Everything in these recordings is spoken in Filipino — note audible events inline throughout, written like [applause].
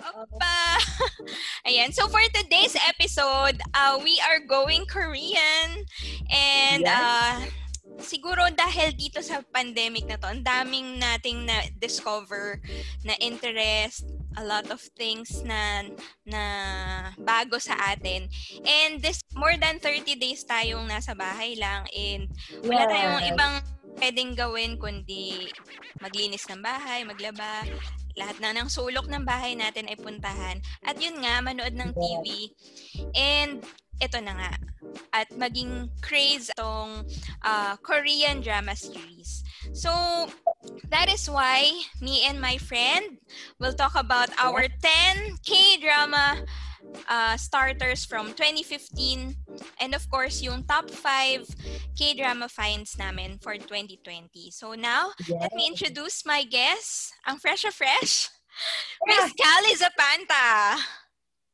Opa! [laughs] Ayan. So for today's episode, uh, we are going Korean. And Yes. uh, siguro dahil dito sa pandemic na to, ang daming nating na-discover na interest, a lot of things na na bago sa atin. And this more than 30 days tayong nasa bahay lang and wala tayong Yes. ibang pwedeng gawin kundi maglinis ng bahay, maglaba, lahat na ng sulok ng bahay natin ay puntahan. At yun nga, manood ng TV. And ito na nga. At maging craze itong uh, Korean drama series. So, that is why me and my friend will talk about our 10 K-drama uh, starters from 2015 and of course yung top 5 K-drama finds namin for 2020. So now, let me introduce my guest, ang fresh na fresh, [laughs] Miss Callie Zapanta.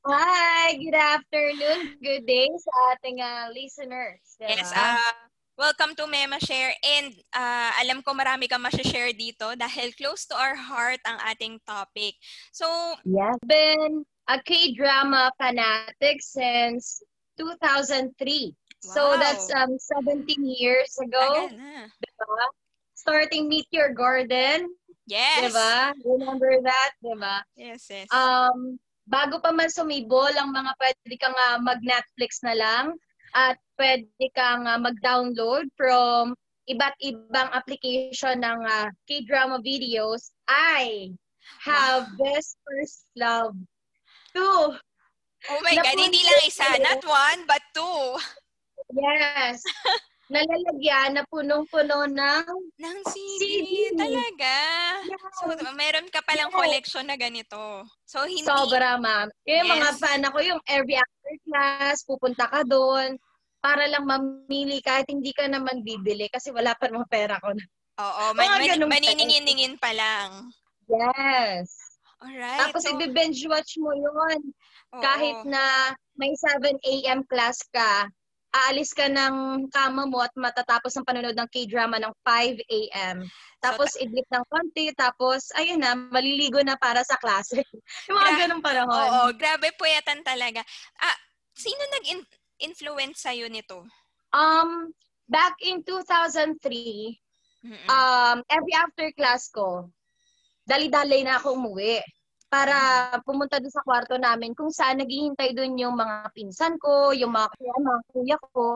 Hi, good afternoon, good day sa ating uh, listeners. diba? Yes, uh, welcome to Mema Share and uh, alam ko marami kang share dito dahil close to our heart ang ating topic. So, yes. Been a K-drama fanatic since 2003. So Wow. that's um 17 years ago, tagal na. diba? Starting Meteor Garden, Yes. diba? Remember that, diba? Yes, yes. Um, bago pa man sumibol, ang mga pwede kang uh, mag-Netflix na lang at pwede kang uh, mag-download from iba't ibang application ng uh, K-drama videos, I have this first love. Two. oh my God, napunta hindi lang isa, not one, but two. Yes. Nalalagyan na punong-puno ng Ng CD, CD. talaga. So, Yes. meron ka palang Yes. collection na ganito. So, hindi... Sobra, ma'am. Yung mga Yes. fan ako, yung every after class, pupunta ka doon para lang mamili kahit hindi ka naman bibili kasi wala pa namang pera ko. Oo, Mga man, man, maniningin-ningin pa lang. Yes. Alright. Tapos so, i-binge watch mo yun. oo. Kahit na may 7 a.m. class ka, aalis ka ng kama mo at matatapos ang panonood ng K-drama ng 5 a.m. Tapos idlip ng konti, tapos ayun na, maliligo na para sa klase. [laughs] yung mga Gra- ganong panahon. Oo, grabe puyatan talaga. Ah, sino nag-influence sa'yo nito? Um, back in 2003, Mm-mm. um, every after class ko, dali-dali na ako umuwi para pumunta doon sa kwarto namin kung saan naghihintay doon yung mga pinsan ko, yung mga kuya, mga kuya ko,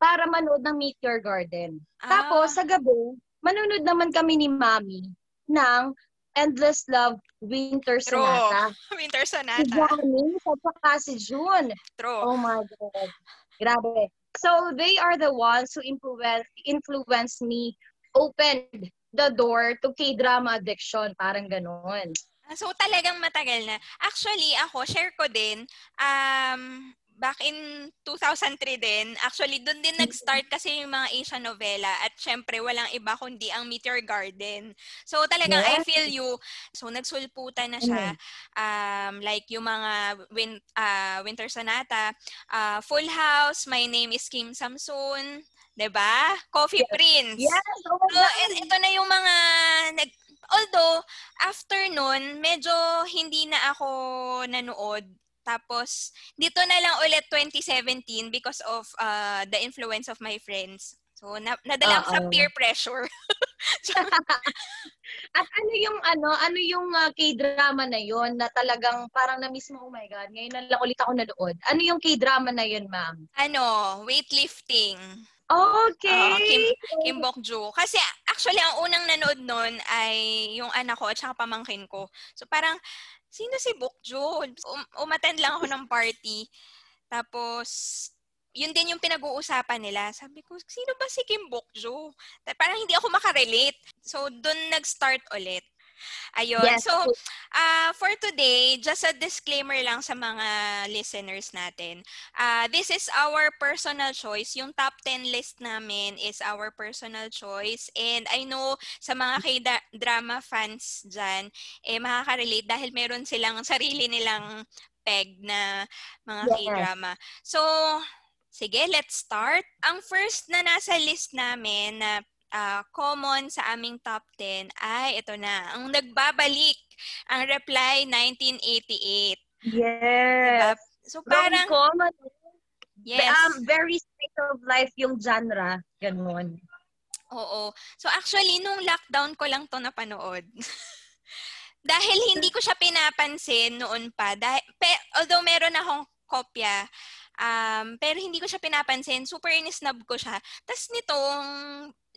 para manood ng Meteor Garden. Ah, Tapos, sa gabi, manonood naman kami ni Mami ng Endless Love Winter True. Sonata. [laughs] Winter Si Sonata. Johnny, sa saka si June. True. Oh my God. Grabe. So, they are the ones who influence, influenced me, opened the door to K-drama addiction. Parang ganun. So talagang matagal na. Actually, ako, share ko din, um, back in 2003 din, actually, doon din nag-start kasi yung mga Asian novela at syempre, walang iba kundi ang Meteor Garden. So talagang I Yes. feel you. So nagsulputan na siya. Um, like yung mga win, ah, Winter Sonata, ah, Full House, My Name is Kim Samson, 'di ba? Coffee Prince. Yes! Oh So, God! ito na yung mga nag although after nun medyo hindi na ako nanood tapos dito na lang ulit 2017 because of uh, the influence of my friends. So na, nadala ako sa peer pressure. [laughs] [laughs] At ano yung ano, ano yung uh, K-drama na yon na talagang parang na-miss mo, oh my God, ngayon na lang ulit ako nanood. Ano yung K-drama na yon ma'am? ano, weightlifting. Okay! Oo, Kim, Kim Bok-joo. Kasi actually ang unang nanood nun ay yung anak ko at saka pamangkin ko. So parang sino si Bok-joo? Um, umattend lang ako ng party. Tapos yun din yung pinag-uusapan nila. Sabi ko, sino ba si Kim Bok-joo? Ta- Parang hindi ako makarelate. So doon nag-start ulit. Ayun. Yes. So, uh, for today, just a disclaimer lang sa mga listeners natin. Uh, this is our personal choice. Yung top 10 list namin is our personal choice. And I know sa mga K-drama fans dyan, eh, makaka-relate dahil meron silang [laughs] sarili nilang peg na mga Yes. K-drama. So, sige, let's start. Ang first na nasa list namin na ah, common sa aming top 10 ay ito na, ang nagbabalik ang Reply 1988. Yes. Diba? So parang ano, yes. um, very state of life yung genre. Ganun. Oo. So actually nung lockdown ko lang to napanood. [laughs] dahil hindi ko siya pinapansin noon pa. Dahil, pe, although meron akong kopya, um, pero hindi ko siya pinapansin. Super inisnab ko siya. Tapos nitong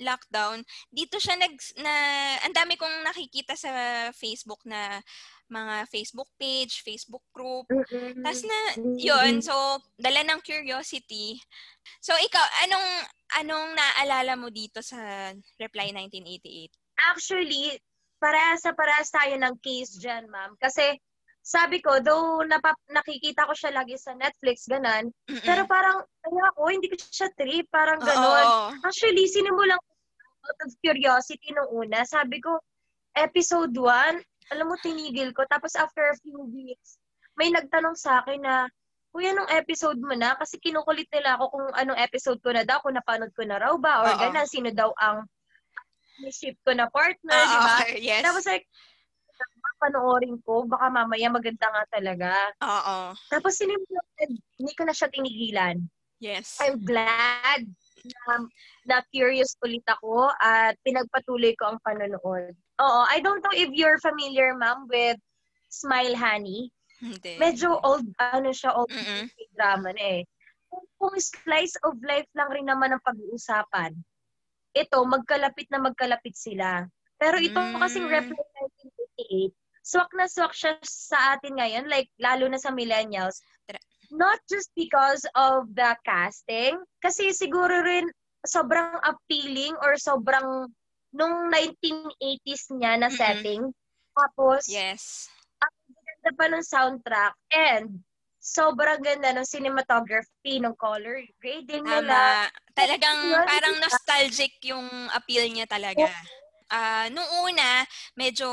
lockdown, dito siya nag, na, ang dami kong nakikita sa Facebook na mga Facebook page, Facebook group. Tapos na, yun, so, dala ng curiosity. So, ikaw, anong, anong naalala mo dito sa Reply 1988? Actually, parehas sa parehas tayo ng case dyan, ma'am. Kasi, sabi ko, though napap- nakikita ko siya lagi sa Netflix, ganan, Mm-mm. pero parang, kaya ako, hindi ko siya trip, parang ganon. Oo. Actually, sinimulan ko out of curiosity nung una. Sabi ko, episode 1, alam mo, tinigil ko. Tapos after a few weeks, may nagtanong sa akin na, Kuya, anong episode mo na? Kasi kinukulit nila ako kung anong episode ko na daw, kung napanood ko na raw ba, or Oo. ganun, sino daw ang ship ko na partner, Oo, di ba? [laughs] yes. Tapos like, panoorin ko, baka mamaya maganda nga talaga. Oo. Tapos sinimulan, hindi ko na siya tinigilan. Yes. I'm glad na, na curious ulit ako at pinagpatuloy ko ang panonood. Oo, I don't know if you're familiar, ma'am, with Smile Honey. Hindi. Medyo old, ano siya, old Mm-mm. drama na eh. Kung, kung slice of life lang rin naman ang pag-uusapan, ito, magkalapit na magkalapit sila. Pero ito Mm. kasing Reply 1988, swak na swak siya sa atin ngayon, like lalo na sa millennials. Not just because of the casting, kasi siguro rin sobrang appealing or sobrang nung 1980s niya na Mm-mm. setting. Tapos, Yes. ganda pa ng soundtrack and sobrang ganda ng cinematography, ng color grading nila. Talagang parang nostalgic yung appeal niya talaga. Ah, nung una, medyo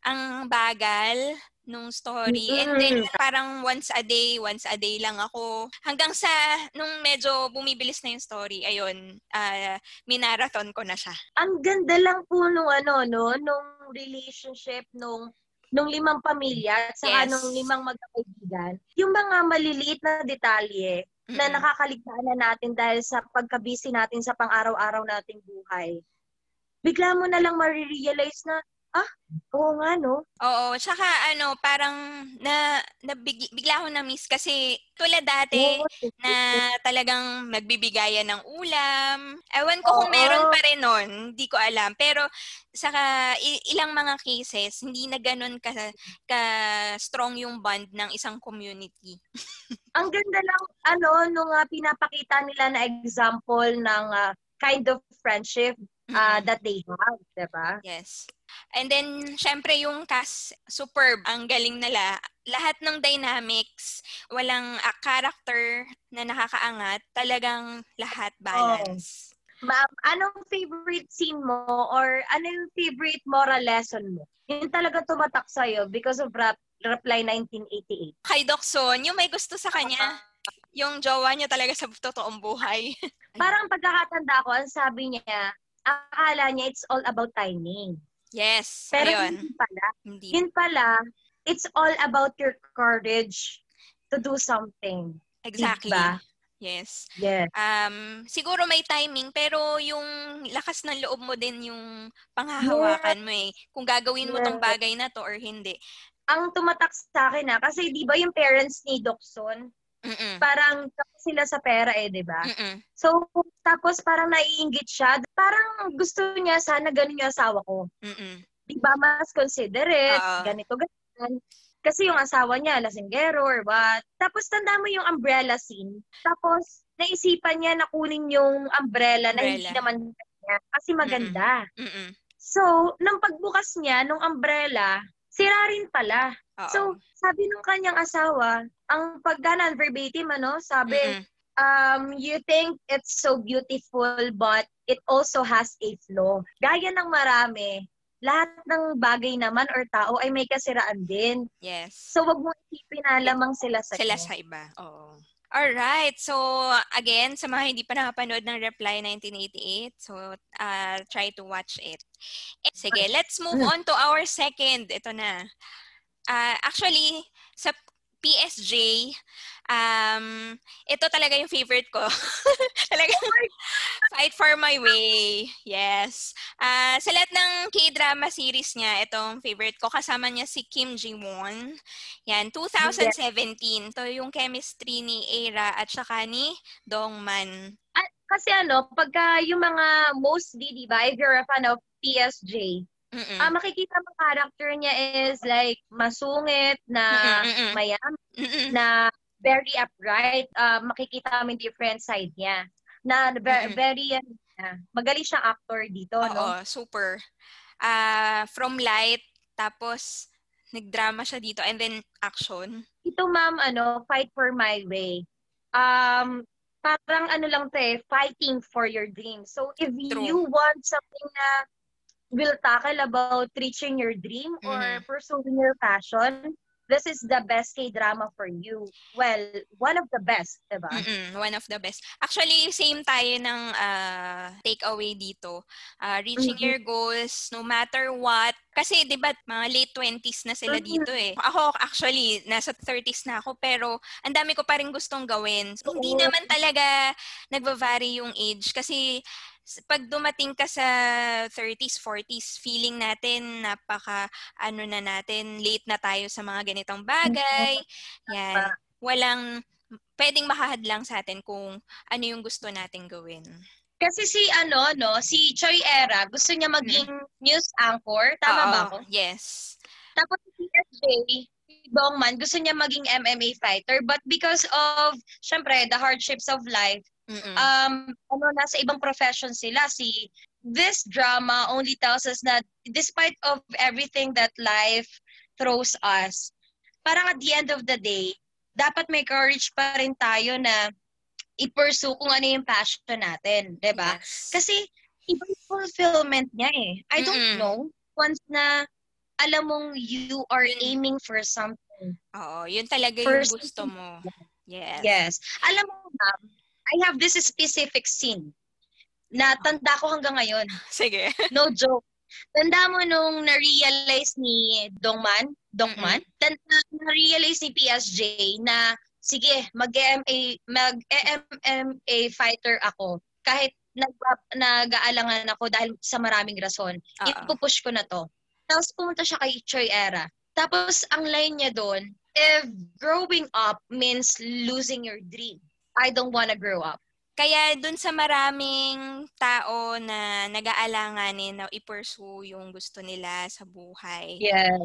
ang bagal nung story. And then parang once a day, once a day lang ako. Hanggang sa nung medyo bumibilis na yung story, ayun, ah, minarathon ko na siya. Ang ganda lang po nung ano, no, nung relationship nung nung limang pamilya at saka Yes. nung limang magkakaibigan. Yung mga maliliit na detalye na Mm-mm. nakakaligtaan na natin dahil sa pagkabisi natin sa pang-araw-araw nating buhay. Bigla mo na lang marirealize na, ah, oo nga, no? Oo, tsaka ano, parang na, na big- bigla ako na-miss kasi tulad dati, na talagang nagbibigayan ng ulam. Ewan ko kung Oo. meron pa rin nun, hindi ko alam. Pero saka ilang mga cases, hindi na ganun ka, ka strong yung bond ng isang community. [laughs] ang ganda lang, ano, nung ah, pinapakita nila na example ng ah, kind of friendship Mm-mm. that they have, diba? Yes. And then, syempre yung cast, superb. Ang galing nila. Lahat ng dynamics, walang ah, character na nakakaangat. Talagang lahat balance. Ma'am, anong favorite scene mo or ano yung favorite moral lesson mo? Yun talaga tumatak sa'yo because of rap, Reply 1988. Kay Dokson, yung may gusto sa kanya. Yung jowa niya talaga sa totoong buhay. Parang pagkakatanda ko, ang sabi niya, akala niya it's all about timing. yes. Pero ayun. hindi pala. Hindi. Yun pala, it's all about your courage to do something. Exactly. Diba? Yes. Yes. Um, siguro may timing, pero yung lakas ng loob mo din yung panghahawakan mo eh. Kung gagawin mo tong Yes. bagay na to or hindi. Ang tumatak sa akin na, kasi di ba yung parents ni Dokson, Mm-mm. parang tapos sila sa pera eh, di ba? So, tapos parang naiingit siya. Parang gusto niya, sana ganun yung asawa ko. Mm-mm. Di ba, mas considerate, Oo. ganito, ganyan. Kasi yung asawa niya, lasinggero or what. Tapos tanda mo yung umbrella scene. Tapos, naisipan niya na kunin yung umbrella, na hindi Umbrella. naman kanya kasi maganda. Mm-mm. So, nung pagbukas niya, nung umbrella, sira rin pala. Oo. So, sabi nung kanyang asawa, ang pagganan verbatim, ano, sabi, Mm-mm. um, you think it's so beautiful, but it also has a flaw. Gaya ng marami, lahat ng bagay naman or tao ay may kasiraan din. Yes. So, wag mo isipin na lamang sila sa Sila sa iba. Oo. Alright. So, again, sa mga hindi pa nakapanood ng Reply 1988, so uh, try to watch it. Sige, let's move on to our second. Ito na. Uh, actually, sa PSJ, um, ito talaga yung favorite ko. [laughs] talaga, [laughs] Fight for My Way. Yes. Uh, sa lahat ng K-drama series niya, itong favorite ko. Kasama niya si Kim Ji-won. Yan, 2017. Ito yung chemistry ni Eira at saka ni Dongman. Ah, kasi ano, pagka yung mga mostly, di ba, if you're a fan of PSJ, Mm-mm. Uh, makikita mo character niya is like masungit na Mm-mm. mayaman na very upright. Uh, makikita mo yung different side niya. Na very, Mm-mm. very uh, magaling siyang actor dito. Oo, no? super. Uh, from light, tapos nagdrama siya dito and then action. Ito ma'am, ano, fight for my way. Um, parang ano lang to eh, fighting for your dreams. So if True. you want something na will tackle about reaching your dream or mm-hmm. pursuing your passion, this is the best K-drama for you. Well, one of the best, diba? Mm-mm, one of the best. Actually, same tayo ng uh, takeaway dito. Uh, reaching mm-hmm. your goals, no matter what. Kasi, di ba, mga late 20s na sila mm-hmm. dito eh. Ako, actually, nasa 30s na ako, pero ang dami ko pa rin gustong gawin. So, hindi naman talaga nagva-vary yung age. Kasi, pag dumating ka sa 30s, 40s, feeling natin napaka ano na natin, late na tayo sa mga ganitong bagay. Yan. Walang pwedeng makahadlang sa atin kung ano yung gusto nating gawin. Kasi si ano no, si Choi Era, gusto niya maging hmm. news anchor, tama Oo, ba ako? Yes. Tapos si SJ, si Dongman, gusto niya maging MMA fighter, but because of syempre the hardships of life, Mm-mm. Um, ano, nasa ibang profession sila. Si, this drama only tells us that despite of everything that life throws us, parang at the end of the day, dapat may courage pa rin tayo na i-pursue kung ano yung passion natin, 'di ba? Yes. Kasi iba yung fulfillment niya eh. I don't Mm-mm. know once na alam mong you are aiming for something. Oo, yun talaga yung gusto mo. Yes. Yes. Alam mo, ma'am, I have this specific scene na tanda ko hanggang ngayon. Sige. [laughs] No joke. Tanda mo nung na-realize ni Dongman, Dongman, mm-hmm. tanda, na-realize ni PSJ na sige, mag-MMA, mag-MMA fighter ako. Kahit nag nag-aalangan ako dahil sa maraming rason. Uh-oh. Ipupush ko na to. Tapos pumunta siya kay Choi Era. Tapos ang line niya doon, if growing up means losing your dream, I don't wanna grow up. Kaya dun sa maraming tao na nag-aalanganin na i-pursue yung gusto nila sa buhay. Yeah.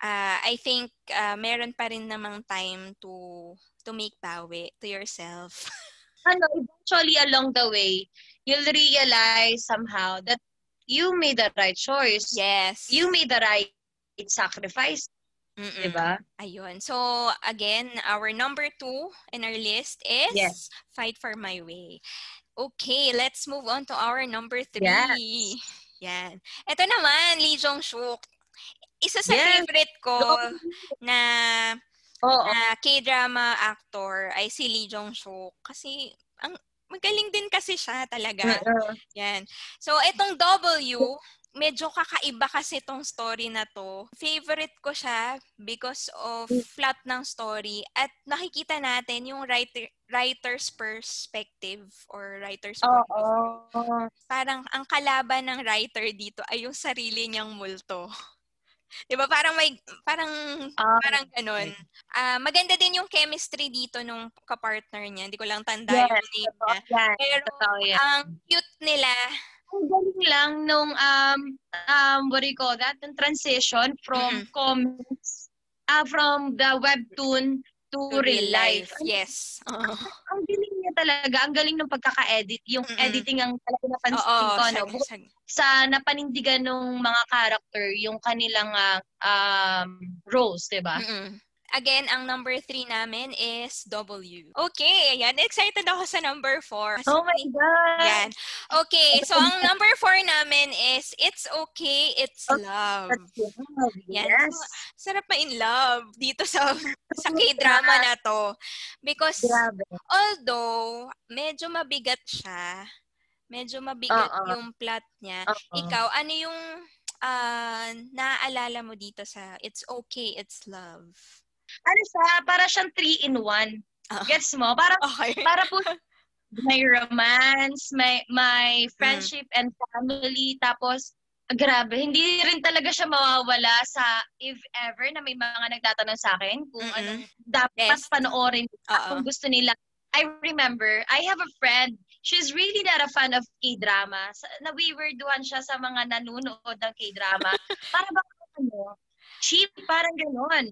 Uh, I think uh, meron pa rin namang time to to make bawi to yourself. [laughs] ano, eventually along the way, you'll realize somehow that you made the right choice. Yes. You made the right sacrifice. Mm-mm. Diba? Ayun. So, again, our number two in our list is yes. Fight for My Way. Okay, let's move on to our number three. Yes. Yan. Ito naman, Lee Jong-suk. Isa sa yes. favorite ko na, oh, na K-drama actor ay si Lee Jong-suk. Kasi, ang magaling din kasi siya talaga. Uh-uh. Yan. So, itong W, medyo kakaiba kasi tong story na to. Favorite ko siya because of flat ng story at nakikita natin yung writer writer's perspective or writer's point oh, oh. Parang ang kalaban ng writer dito ay yung sarili niyang multo. [laughs] 'Di ba? Parang may parang uh, parang ganoon. Uh, maganda din yung chemistry dito nung ka-partner niya. Hindi ko lang tanda yes, yung name niya. Yes, Pero ang cute nila ang galing lang nung um um what do you call that? Yung transition from mm-hmm. comics uh, from the webtoon to, to real life. life. Yes. Uh-huh. Ang galing niya talaga. Ang galing ng pagkaka-edit. Yung mm-hmm. editing ang talaga napansin Oo, ko. No? Sag, sa napanindigan ng mga character, yung kanilang uh, um, roles, di ba? Mm-hmm. Again, ang number three namin is W. Okay, ayan. Excited ako sa number four. Oh my God! Yan. Okay, so ang [laughs] number four namin is It's Okay, It's Love. That's love. Yan. Yes. So, sarap ma in love dito sa sa [laughs] K-drama na to. Because Grabe. although medyo mabigat siya, medyo mabigat Oo. yung plot niya, Oo. ikaw, ano yung ah, naaalala mo dito sa It's Okay, It's Love? Ano siya? Para siyang three in one. Ah. Gets mo? Para, Okay. para po may romance, may, may Mm. friendship and family, tapos grabe, hindi rin talaga siya mawawala sa if ever na may mga nagtatanong sa akin kung Mm-mm. anong dapat Yes. panoorin Oo. kung gusto nila. I remember, I have a friend, she's really not a fan of K-drama. Nawiwerduhan siya sa mga nanonood ng K-drama. [laughs] Para ba ano, cheap, parang gano'n.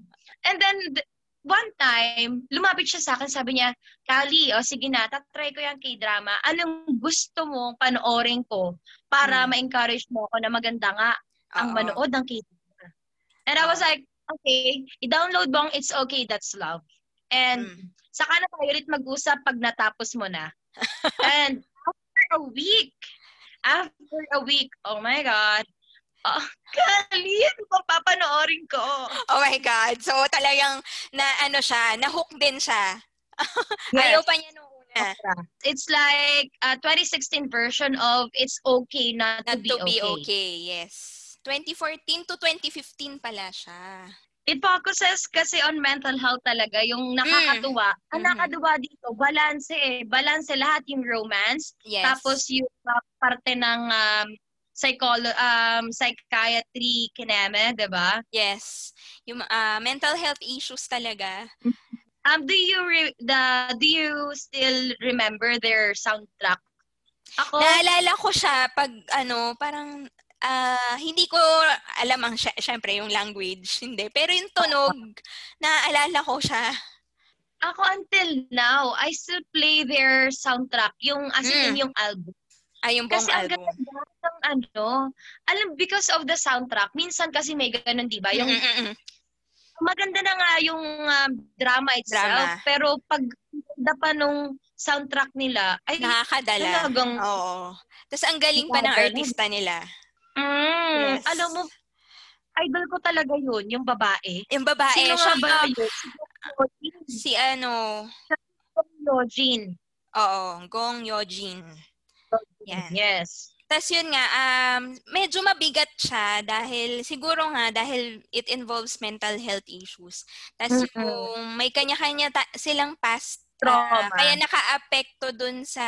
And then, th- one time, lumapit siya sa akin, sabi niya, Kali, o sige na, tatry ko yung K-drama. Anong gusto mong panoorin ko para Hmm. ma-encourage mo ako na maganda nga ang Oo. manood ng K-drama? And I was like, okay, i-download mo ang It's Okay, That's Love. And Mm. saka na tayo ulit mag-usap pag natapos mo na. [laughs] And after a week, after a week, oh my God, oh, Kali, ano pa papanoorin ko? Oh my God. So, talagang na ano siya, na-hook din siya. [laughs] Ayaw pa niya nung una. It's like a 2016 version of It's Okay Not, Not to, Be, okay. okay. Yes. 2014 to 2015 pala siya. It focuses kasi on mental health talaga, yung nakakatuwa. Ang Mhm. nakakatuwa dito, balance eh. Balance lahat yung romance, Yes. Tapos yung uh, parte ng um, psycholo- um, psychiatry kineme, di ba? yes. Yung ah, mental health issues talaga. Um, do you re- the do you still remember their soundtrack? Ako, Naalala ko siya pag ano, parang ah, hindi ko alam ang sy- syempre yung language, hindi. Pero yung tunog, naalala ko siya. ako until now, I still play their soundtrack, yung as in Mm. yung album. Ay, yung buong Kasi ang album. ganda ng ano, alam, because of the soundtrack, minsan kasi may ganun, di ba? Yung Mm-mm-mm. maganda na nga yung um, drama itself, Drama. pero pag ganda pa nung soundtrack nila, ay, Nakakadala. talagang Oo. Tapos ang galing pa ng artista nila. Mm, Yes. Alam mo, idol ko talaga yun, yung babae. Yung babae, Sino siya ba yun? Si si ano, Yojin. oo, Gong Yojin. Yan. Yes. Tapos yun nga, um, medyo mabigat siya dahil, siguro nga, dahil it involves mental health issues. Tapos Mm-mm. yung may kanya-kanya ta- silang past, Trauma. ah, kaya naka-apekto dun sa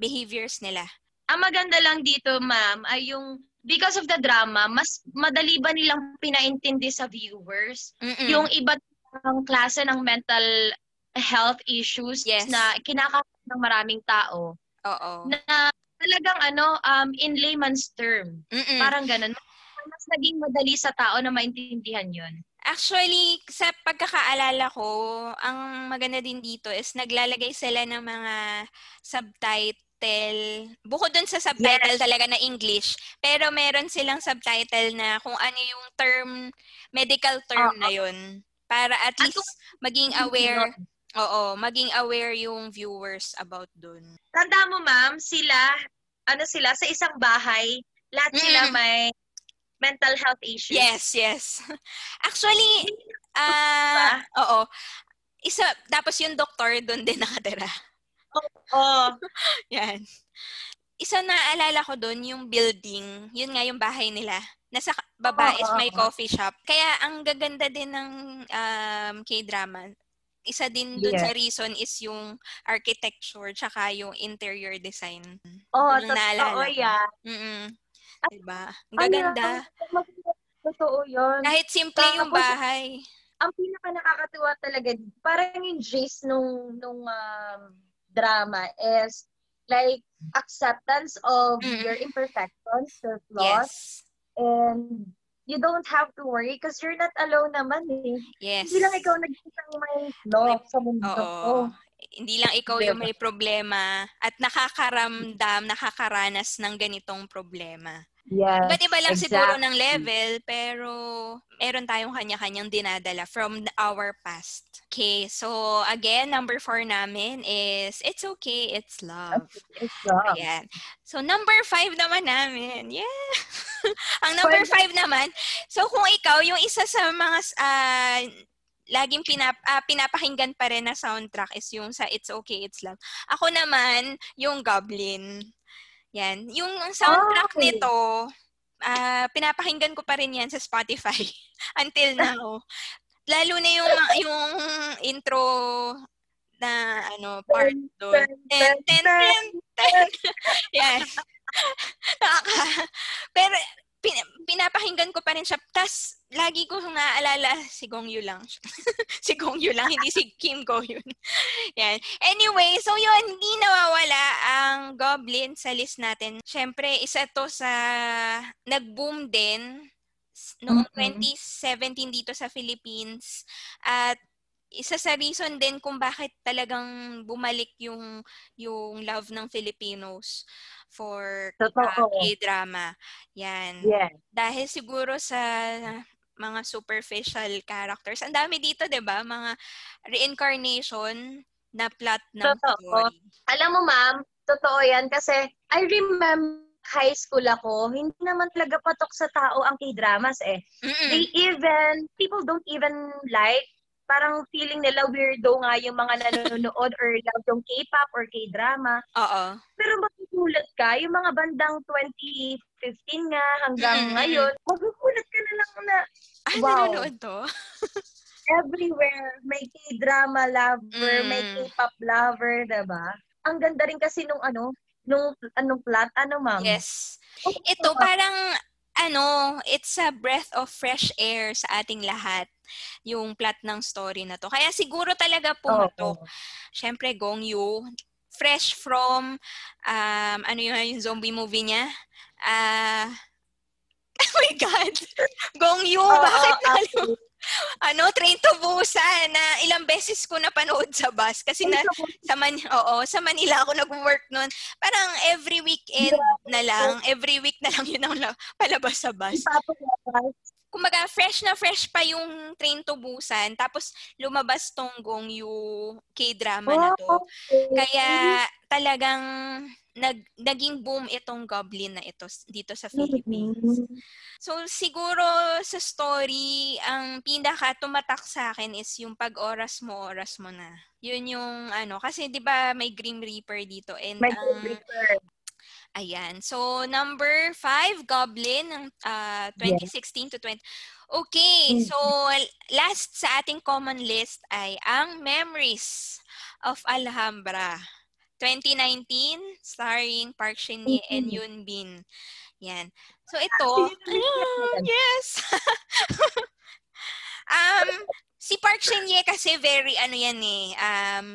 behaviors nila. Ang maganda lang dito, ma'am, ay yung because of the drama, mas madali ba nilang pinaintindi sa viewers Mm-mm. yung iba't ibang klase ng mental health issues Yes. na kinakaroon ng maraming tao Oo. na talagang ano um in layman's term Mm-mm. parang ganun mas naging madali sa tao na maintindihan yun Actually, sa pagkakaalala ko, ang maganda din dito is naglalagay sila ng mga subtitle. Bukod dun sa subtitle Yes. talaga na English, pero meron silang subtitle na kung ano yung term, medical term Oo. na yun. Para at At least maging aware, oo, maging aware yung viewers about dun. tanda mo ma'am sila ano sila sa isang bahay lahat sila Mm. may mental health issues Yes, yes. [laughs] Actually, ah, oo. Isa, tapos yung doktor dun din [laughs] nakatira. oh [laughs] Yan. Isa na alala ko doon, yung building, yun nga yung bahay nila. Nasa baba Oo, is may oo. coffee shop. Kaya ang gaganda din ng um, K-drama. Isa din doon Yeah. sa reason is yung architecture tsaka yung interior design. oh Yung naalala totoo ko. yan Mm Diba? Ang Ay, gaganda. totoo yun Kahit simple yung Tapos- bahay. ang pinaka nakakatuwa talaga parang yung gist nung nung um, drama is like acceptance of Mm. your imperfections, your flaws, Yes. and you don't have to worry because you're not alone naman eh. Yes. Hindi lang ikaw nag-isang may May- sa mundo. Oo. Hindi lang ikaw yung Diba? may problema at nakakaramdam, nakakaranas ng ganitong problema. Yes, Iba't iba lang exactly. siguro ng level, pero meron tayong kanya-kanyang dinadala from our past. Okay, so again, number four namin is It's Okay, It's Love. It's love. Ayan. So, number five naman namin. Yeah! [laughs] Ang number five naman, so kung ikaw, yung isa sa mga ah, laging pinap, ah, pinapakinggan pa rin na soundtrack is yung sa It's Okay, It's Love. Ako naman, yung Goblin. Yan. Yung soundtrack okay. nito, ah, pinapakinggan ko pa rin yan sa Spotify [laughs] until now. Lalo na yung yung intro na ano part doon. Ten, ten, ten, ten. Yan. [laughs] [laughs] Nakaka- Pero pin- pinapakinggan ko pa rin siya. Tapos, lagi ko naaalala si Gong Yu lang. [laughs] si Gong Yu lang, hindi si Kim Go Yun. [laughs] Yan. Anyway, so yun, hindi nawawala ang Goblin sa list natin. Siyempre, isa to sa nag-boom din noong Mhm. 2017 dito sa Philippines. At isa sa reason din kung bakit talagang bumalik yung yung love ng Filipinos for uh. K-drama. Yan. Yes. Dahil siguro sa mga superficial characters. Ang dami dito, 'di ba? Mga reincarnation na plot ng Totoo. story. Alam mo, ma'am, totoo yan kasi I remember high school ako, hindi naman talaga patok sa tao ang K-dramas eh. Mm-mm. They even, people don't even like, parang feeling nila weirdo nga yung mga nanonood or love yung K-pop or K-drama. Oo. Pero magugulat ka, yung mga bandang 2015 nga hanggang Mm-mm. ngayon, magugulat ka na lang na Ah, Wow. nanonood to? [laughs] everywhere may K-drama lover, may Mm. K-pop lover, 'di ba? Ang ganda rin kasi nung ano, nung anong plot, ano ma'am? Yes. Ito parang ano, it's a breath of fresh air sa ating lahat yung plot ng story na to. Kaya siguro talaga pumatok. Oo. Siyempre, Gong Yu, fresh from, um, ano yung, yung zombie movie niya? Ah, [laughs] oh my God! Gong Yu, Oo, bakit nalo? actually. Ano, Train to Busan na ilang beses ko napanood sa bus kasi na, sa Man oo, sa Manila ako nag-work noon. Parang every weekend na lang, every week na lang yun ang la- palabas sa bus. Kumbaga, fresh na fresh pa yung Train to Busan, tapos lumabas tong Gong Yu K-drama na to. Kaya talagang nag, naging boom itong Goblin na ito dito sa Philippines. Mm-hmm. So siguro sa story, ang pinaka tumatak sa akin is yung pag oras mo, oras mo na. Yun yung ano, kasi 'di ba may Grim Reaper dito and May ang prefer. Ayan. So number five, Goblin ng ah, 2016 to 20. Okay, Mm. so last sa ating common list ay ang Memories of Alhambra. 2019, starring Park Shin-hye and Mhm. Yoon Bin. Yan. So ito, [laughs] [laughs] yes. [laughs] um, si Park Shin-hye kasi very ano yan eh, um,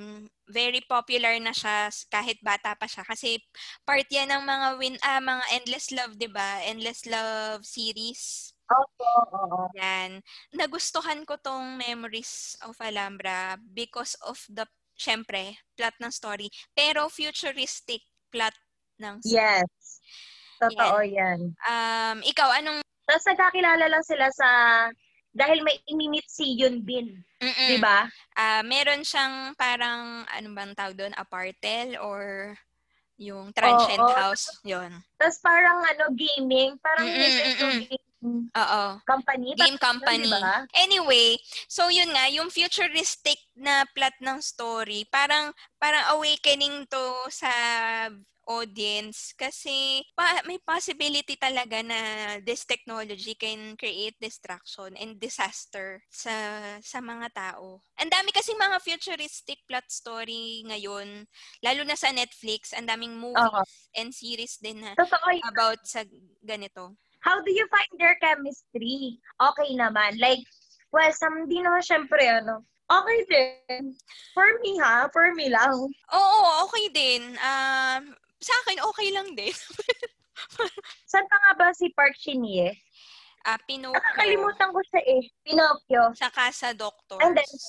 very popular na siya kahit bata pa siya kasi part yan ng mga win ah, mga Endless Love, 'di ba? Endless Love series. Opo, oo. Yan. Nagustuhan ko tong Memories of Alhambra because of the syempre, plot ng story, pero futuristic plot ng story. Yes. Totoo yan. Um, ikaw anong Tapos nagkakilala lang sila sa dahil may imimit si Yun Bin, Mm-mm. 'di ba? Ah, meron siyang parang ano bang tawag doon, apartel or yung transient Oo. house, 'yon. Tapos parang ano gaming, parang Mm-mm, mm Oo. company. Game company. ganun, 'di ba? Anyway, so yun nga, yung futuristic na plot ng story, parang parang awakening to sa audience kasi pa, may possibility talaga na this technology can create destruction and disaster sa sa mga tao. Ang dami kasi mga futuristic plot story ngayon, lalo na sa Netflix, ang daming movies Oo. and series din na Totoo yun. about sa ganito. How do you find their chemistry? Okay naman. Like, well, some, di naman syempre, ano, okay din. For me, ha? For me lang. Oo, okay din. Um, sa akin, okay lang din. [laughs] Saan pa nga ba si Park Shin-hye? Ah, Pinocchio. Nakakalimutan ko siya eh. Pinocchio. Saka sa Doctors. And then-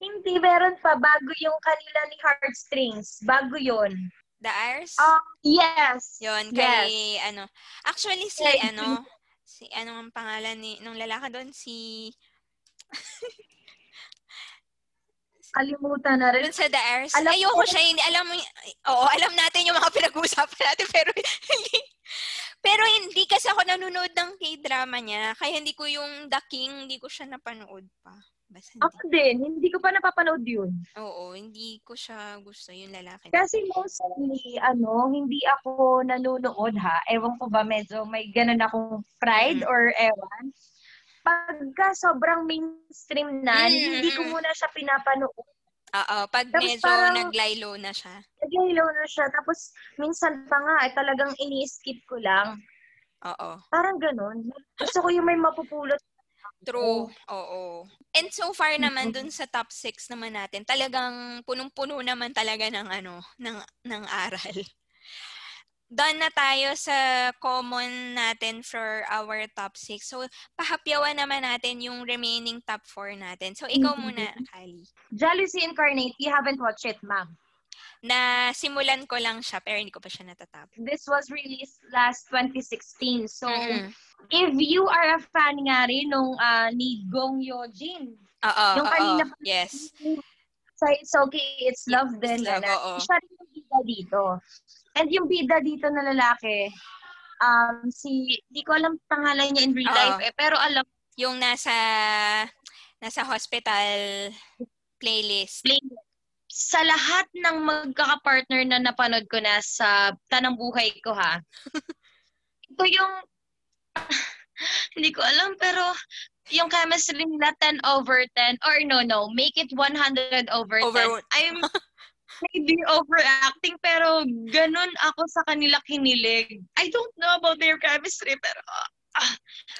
Hindi, meron pa. Bago yung kanila ni Heartstrings. Bago yon The Ars? Uh, yes. Yun, kay, yes. ano. Actually, si, yeah. ano, si, ano ang pangalan ni, nung lalaki doon, si, [laughs] Kalimutan na rin. Doon sa The Airs. Alam Ayoko siya, hindi, alam mo, oo, alam natin yung mga pinag-uusapan natin, [laughs] pero hindi, pero hindi kasi ako nanonood ng K-drama niya, kaya hindi ko yung The King, hindi ko siya napanood pa. Basta hindi. Ako din, hindi ko pa napapanood yun. Oo, hindi ko siya gusto yung lalaki. Kasi mostly, ano, hindi ako nanonood ha. Ewan ko ba, medyo may ganun akong pride mm-hmm. or ewan. Pagka sobrang mainstream na, mm-hmm. hindi ko muna siya pinapanood. Oo, pag Tapos medyo parang, naglaylo na siya. Naglaylo na siya. Tapos minsan pa nga, eh, talagang ini-skip ko lang. Oo. Parang ganun. Gusto ko yung may mapupulot True. Oo. And so far naman dun sa top 6 naman natin, talagang punong-puno naman talaga ng ano, ng ng aral. Done na tayo sa common natin for our top 6. So, pahapyawan naman natin yung remaining top 4 natin. So, ikaw muna, Kali. Jealousy Incarnate, you haven't watched it, ma'am na simulan ko lang siya pero hindi ko pa siya natatapos. This was released last 2016. So, mm-hmm. if you are a fan nga rin nung uh, ni Gong Yojin, Oo, yung kanina pa, yes. Sa It's Okay, It's Love it's din. Love, na, siya rin yung dito. And yung bida dito na lalaki, um, si, di ko alam pangalan niya in real Uh-oh. life eh, pero alam. Yung nasa, nasa hospital playlist. Playlist sa lahat ng magkaka-partner na napanood ko na sa tanang buhay ko ha, [laughs] ito yung, [laughs] hindi ko alam, pero yung chemistry nila 10 over 10, or no, no, make it 100 over 10. Over... I'm [laughs] maybe overacting, pero ganun ako sa kanila kinilig. I don't know about their chemistry, pero uh,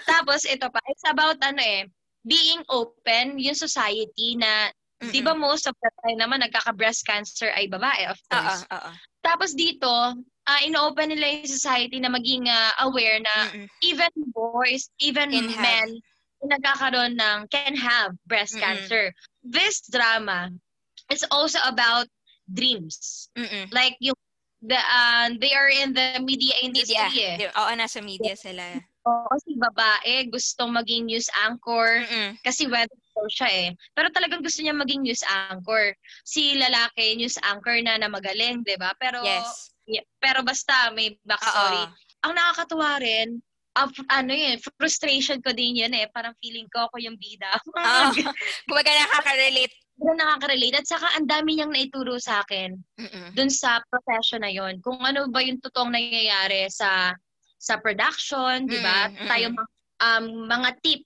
tapos ito pa, it's about ano eh, being open, yung society na Mm-mm. Di ba most of the time naman nagkaka-breast cancer ay babae, of course. Oo, oo. Tapos dito, uh, in-open nila yung society na maging uh, aware na Mm-mm. even boys, even can men, have. nagkakaroon ng can have breast Mm-mm. cancer. This drama is also about dreams. Mm-mm. Like yung the uh, they are in the media industry media. eh. Oo, nasa media sila. Oo, kasi babae, gustong maging news anchor. Mm-mm. Kasi weather show siya eh. Pero talagang gusto niya maging news anchor. Si lalaki, news anchor na na magaling, di ba? Pero, yes. yeah, pero basta may backstory. Uh-oh. Ang nakakatuwa rin, uh, ano yun, frustration ko din yun eh. Parang feeling ko ako yung bida. oh, [laughs] kumbaga nakaka-relate. Pero nakaka-relate. At saka ang dami niyang naituro sa akin Mm-mm. dun sa profession na yon Kung ano ba yung totoong nangyayari sa sa production, di ba? Mm-hmm. Tayo um, mga tip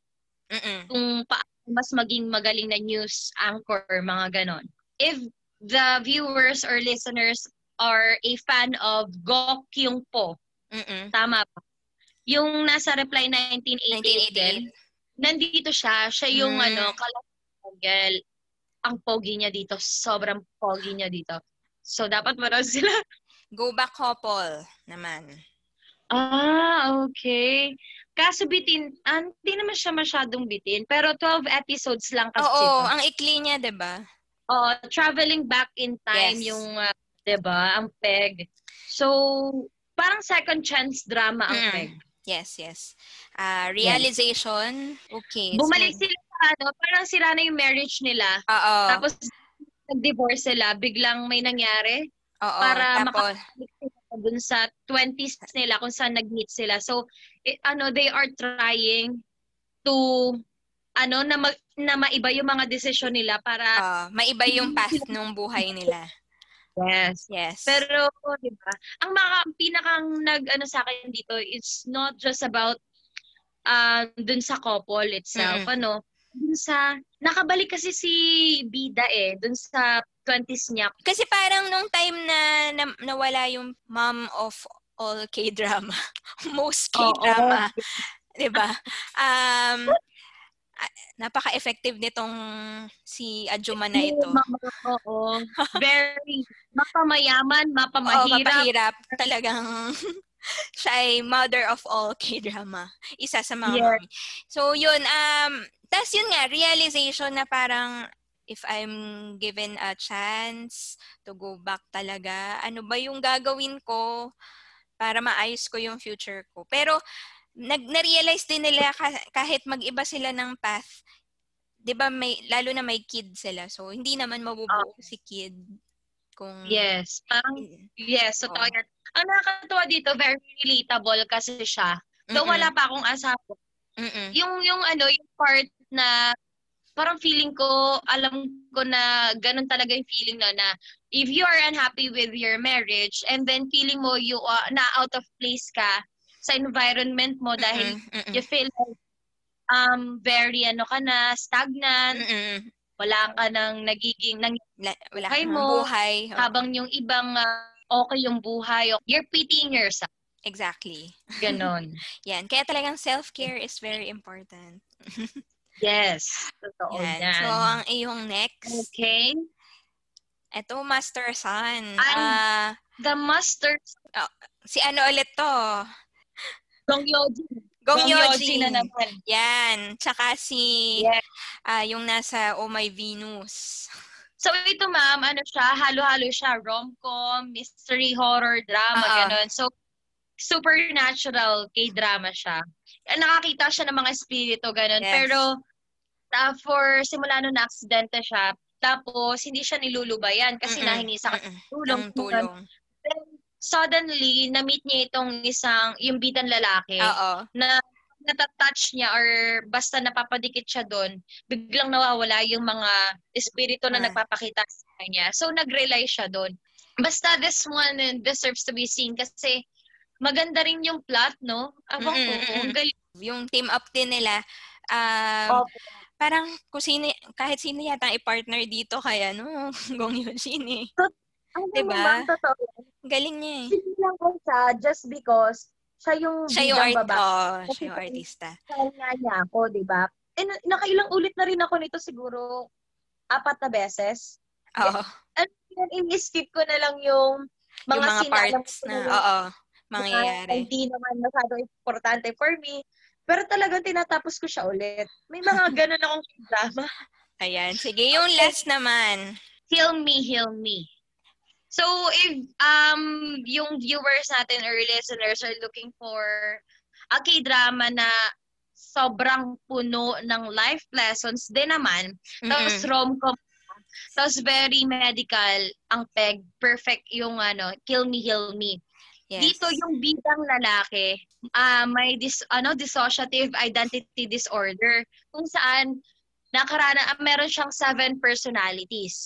Mm-mm. kung paano mas maging magaling na news anchor, mga ganon. If the viewers or listeners are a fan of Gok Kyung Po, Mm-mm. tama pa. Yung nasa Reply 1988 din, nandito siya. Siya yung mm. ano, girl. Ang pogi niya dito. Sobrang pogi niya dito. So, dapat manood sila. [laughs] Go back couple naman. Ah, okay. Kaso bitin, ah, hindi naman siya masyadong bitin. Pero 12 episodes lang kasi. Oo, ito. ang ikli niya, di ba? Oh, traveling back in time yes. yung, uh, di ba, ang peg. So, parang second chance drama ang mm. peg. Yes, yes. Uh, realization, yes. okay. Bumalik so, sila ano, parang sila na yung marriage nila. Oo. Tapos, nag-divorce sila, biglang may nangyari. Oo, para tapos, dun sa 20s nila kung saan nag-meet sila. So, it, ano, they are trying to ano na mag, na maiba yung mga desisyon nila para uh, maiba yung [laughs] path ng buhay nila. Yes. Yes. Pero, di ba, ang mga pinakang nag, ano sa akin dito, it's not just about uh, dun sa couple itself, mm-hmm. ano, dun sa, nakabalik kasi si Bida eh, dun sa 20s niya. Kasi parang nung time na, na nawala yung mom of all K-drama, [laughs] most K-drama, oh, [laughs] oh. 'di ba? Um napaka-effective nitong si Ajuma na ito. [laughs] Oo. Very mapamayaman, mapamahirap. Oo, mapahirap. Talagang siya ay mother of all K-drama. Isa sa mga yes. So, yun. Um, Tapos yun nga, realization na parang if I'm given a chance to go back talaga, ano ba yung gagawin ko para maayos ko yung future ko. Pero nag na-realize din nila kahit mag-iba sila ng path, 'di ba may lalo na may kid sila. So hindi naman mabubuo uh, si kid kung Yes, parang yes, so oh. yan. Ang nakakatuwa dito, very relatable kasi siya. Though Mm-mm. wala pa akong asawa. Mm-mm. Yung yung ano, yung part na parang feeling ko, alam ko na ganun talaga yung feeling na na if you are unhappy with your marriage and then feeling mo you uh, na out of place ka, sa environment mo dahil mm-mm, mm-mm. you feel like um very ano ka na stagnant mm-mm. wala ka nang nagiging nang wala ka mo buhay oh. habang yung ibang uh, okay yung buhay you're pitying yourself exactly ganon [laughs] yan kaya talagang self-care is very important [laughs] yes totoo yan. yan so ang iyong next okay ito master son uh, the master oh, si ano ulit to Gong Yoji. Gong, Gong Yoji. na naman. Yan. Tsaka si, yes. uh, yung nasa Oh My Venus. So ito ma'am, ano siya, halo-halo siya, rom-com, mystery, horror, drama, uh-huh. ganun. So supernatural K-drama siya. Nakakita siya ng mga espiritu, ganun. Yes. Pero uh, for simula nung na-aksidente siya, tapos hindi siya nilulubayan kasi Mm-mm. nahingi sa tulong. tulong. Then, suddenly, na-meet niya itong isang, yung bidan lalaki, Oo. na natatouch niya or basta napapadikit siya doon, biglang nawawala yung mga espiritu na ah. nagpapakita sa kanya. So, nag-rely siya doon. Basta this one deserves to be seen kasi maganda rin yung plot, no? Ako ko, ang galing. Yung team up din nila, um, okay. parang kung sino, kahit sino yata i-partner dito kaya, no? [laughs] Gong Yushin eh. So, ang diba? Naman, totoo. Galing niya eh. Hindi lang ko siya just because siya yung siya yung art, babae. Oh, siya yung artista. Kaya niya ako, di ba? Eh, nakailang ulit na rin ako nito siguro apat na beses. Oo. And, and in-skip ko na lang yung mga, yung mga parts na, oo, mangyayari. Hindi naman masyado importante for me. Pero talagang tinatapos ko siya ulit. May mga [laughs] ganun akong drama. Ayan. Sige, yung last naman. Heal Me, Heal Me. So, if um yung viewers natin or listeners are looking for a K-drama na sobrang puno ng life lessons din naman, mm-hmm. tapos rom-com, tapos very medical ang peg, perfect yung ano, kill me, heal me. Yes. Dito yung bidang lalaki, uh, may dis, ano, dissociative identity disorder kung saan nakarana, meron siyang seven personalities.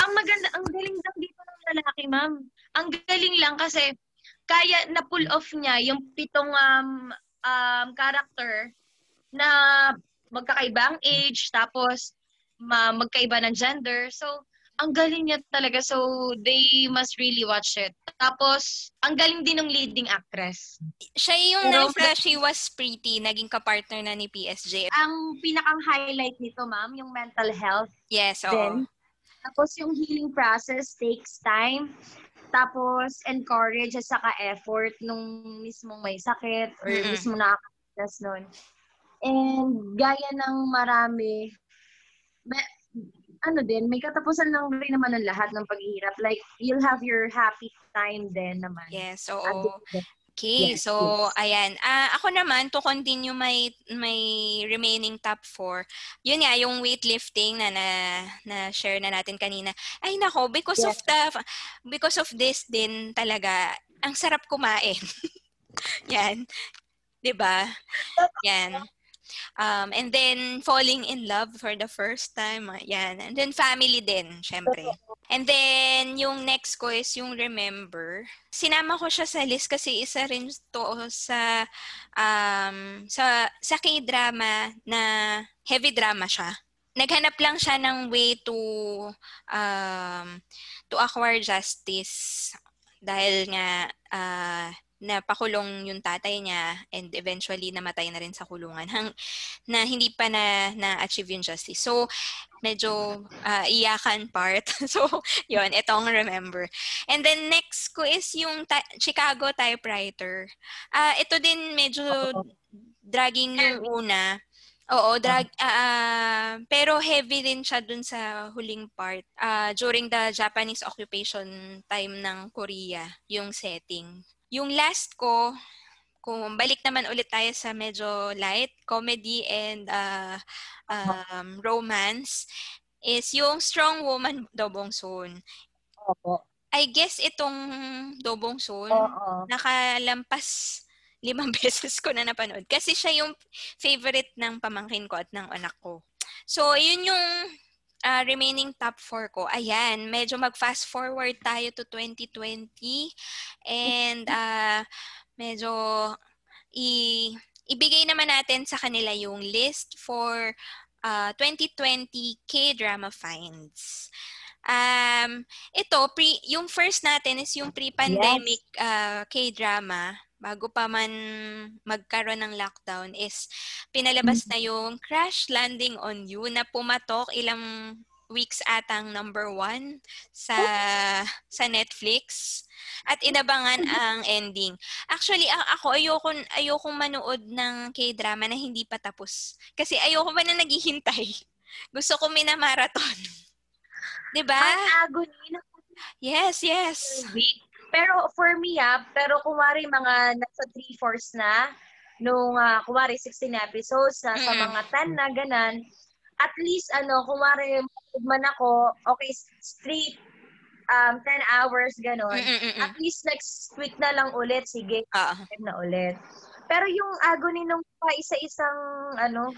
Ang maganda, ang galing lang dito lalaki, ma'am. Ang galing lang kasi kaya na pull off niya yung pitong um, um, character na magkakaibang age, tapos ma magkaiba ng gender. So, ang galing niya talaga. So, they must really watch it. Tapos, ang galing din ng leading actress. Siya yung Pero, nasa She Was Pretty, naging kapartner na ni PSJ. Ang pinakang highlight nito, ma'am, yung mental health. Yes, oo. Then, tapos yung healing process takes time. Tapos encourage at saka effort nung mismong may sakit or mm-hmm. mismo nakakalitas nun. And gaya ng marami, may, ano din, may katapusan lang rin naman ng lahat ng paghihirap. Like, you'll have your happy time din naman. Yes, oo. Okay, yes, so yes. ayan. Uh, ako naman to continue my my remaining top 4. Yun nga yung weightlifting na na, na share na natin kanina. Ay nako, because yes. of the because of this din talaga ang sarap kumain. [laughs] yan. 'Di ba? Yan. Um, and then, falling in love for the first time. Yan. And then, family din, syempre. And then, yung next ko is yung remember. Sinama ko siya sa list kasi isa rin to sa um, sa sa K-drama na heavy drama siya. Naghanap lang siya ng way to um, to acquire justice dahil nga uh, napakulong yung tatay niya and eventually namatay na rin sa kulungan hang, na hindi pa na na-achieve yung justice. So, medyo uh, iyakan part. [laughs] so, yon itong remember. And then next ko is yung ta- Chicago typewriter. Uh, ito din medyo dragging yung una. Oo, drag uh, pero heavy din siya dun sa huling part. Uh, during the Japanese occupation time ng Korea, yung setting. Yung last ko, kung balik naman ulit tayo sa medyo light comedy and uh, um, romance is yung Strong Woman Dobong Soon. Opo. I guess itong Dobong Soon Oo. nakalampas limang [laughs] beses ko na napanood. Kasi siya yung favorite ng pamangkin ko at ng anak ko. So, yun yung uh, remaining top 4 ko. Ayan, medyo mag-fast forward tayo to 2020. And uh, medyo i- ibigay naman natin sa kanila yung list for uh, 2020 K-drama finds. Um, ito, pre, yung first natin is yung pre-pandemic yes. uh, K-drama bago pa man magkaroon ng lockdown is pinalabas na yung Crash Landing on You na pumatok ilang weeks atang number one sa sa Netflix at inabangan ang ending. Actually, ako ayoko ayoko manood ng K-drama na hindi pa tapos. Kasi ayoko pa na naghihintay. [laughs] Gusto ko minamarathon. [laughs] 'Di ba? Ang agony Yes, yes. Week pero for me ah, pero kumari mga nasa 3-4 na, nung uh, kumari 16 episodes, na sa mga 10 na ganan, at least ano, kumari man ako, okay, straight um, 10 hours, ganon. Mm-mm-mm. At least next week na lang ulit, sige, uh na ulit. Pero yung agony nung pa isa-isang ano,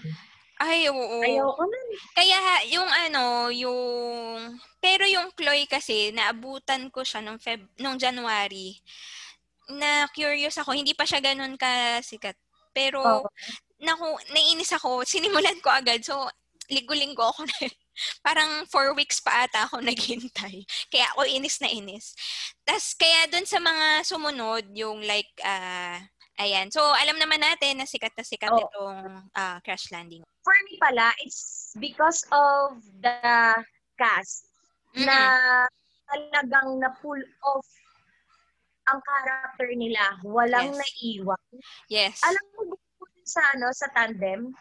ay, oo. Ayoko na. Kaya yung ano, yung... Pero yung Chloe kasi, naabutan ko siya nung, Feb, nung January. Na curious ako, hindi pa siya ganun kasikat. Pero, oh. naku, nainis ako, sinimulan ko agad. So, linggo-linggo ako na [laughs] parang four weeks pa ata ako [laughs] naghintay. Kaya ako inis na inis. Tapos kaya dun sa mga sumunod, yung like, uh, ayan. So, alam naman natin na sikat na sikat oh. itong uh, crash landing for me pala, it's because of the cast mm-hmm. na talagang na-pull off ang character nila. Walang yes. naiwan. Yes. Alam mo sa ano sa tandem,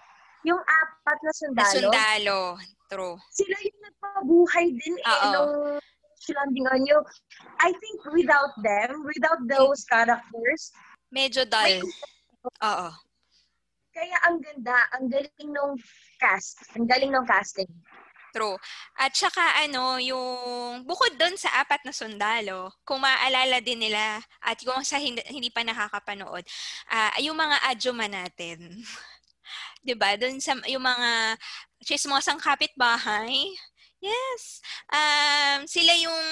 yung apat na sundalo. Na sundalo. True. Sila yung nagpabuhay din eh Uh-oh. nung landing on you. I think without them, without those characters, medyo dull. Oo. Kaya ang ganda, ang galing nung cast, ang galing nung casting. True. At saka ano, yung bukod doon sa apat na sundalo, kung maaalala din nila at kung sa hindi, hindi pa nakakapanood, uh, yung mga adjuma natin. [laughs] 'Di ba? Doon sa yung mga chismosang kapitbahay. Yes. Um, sila yung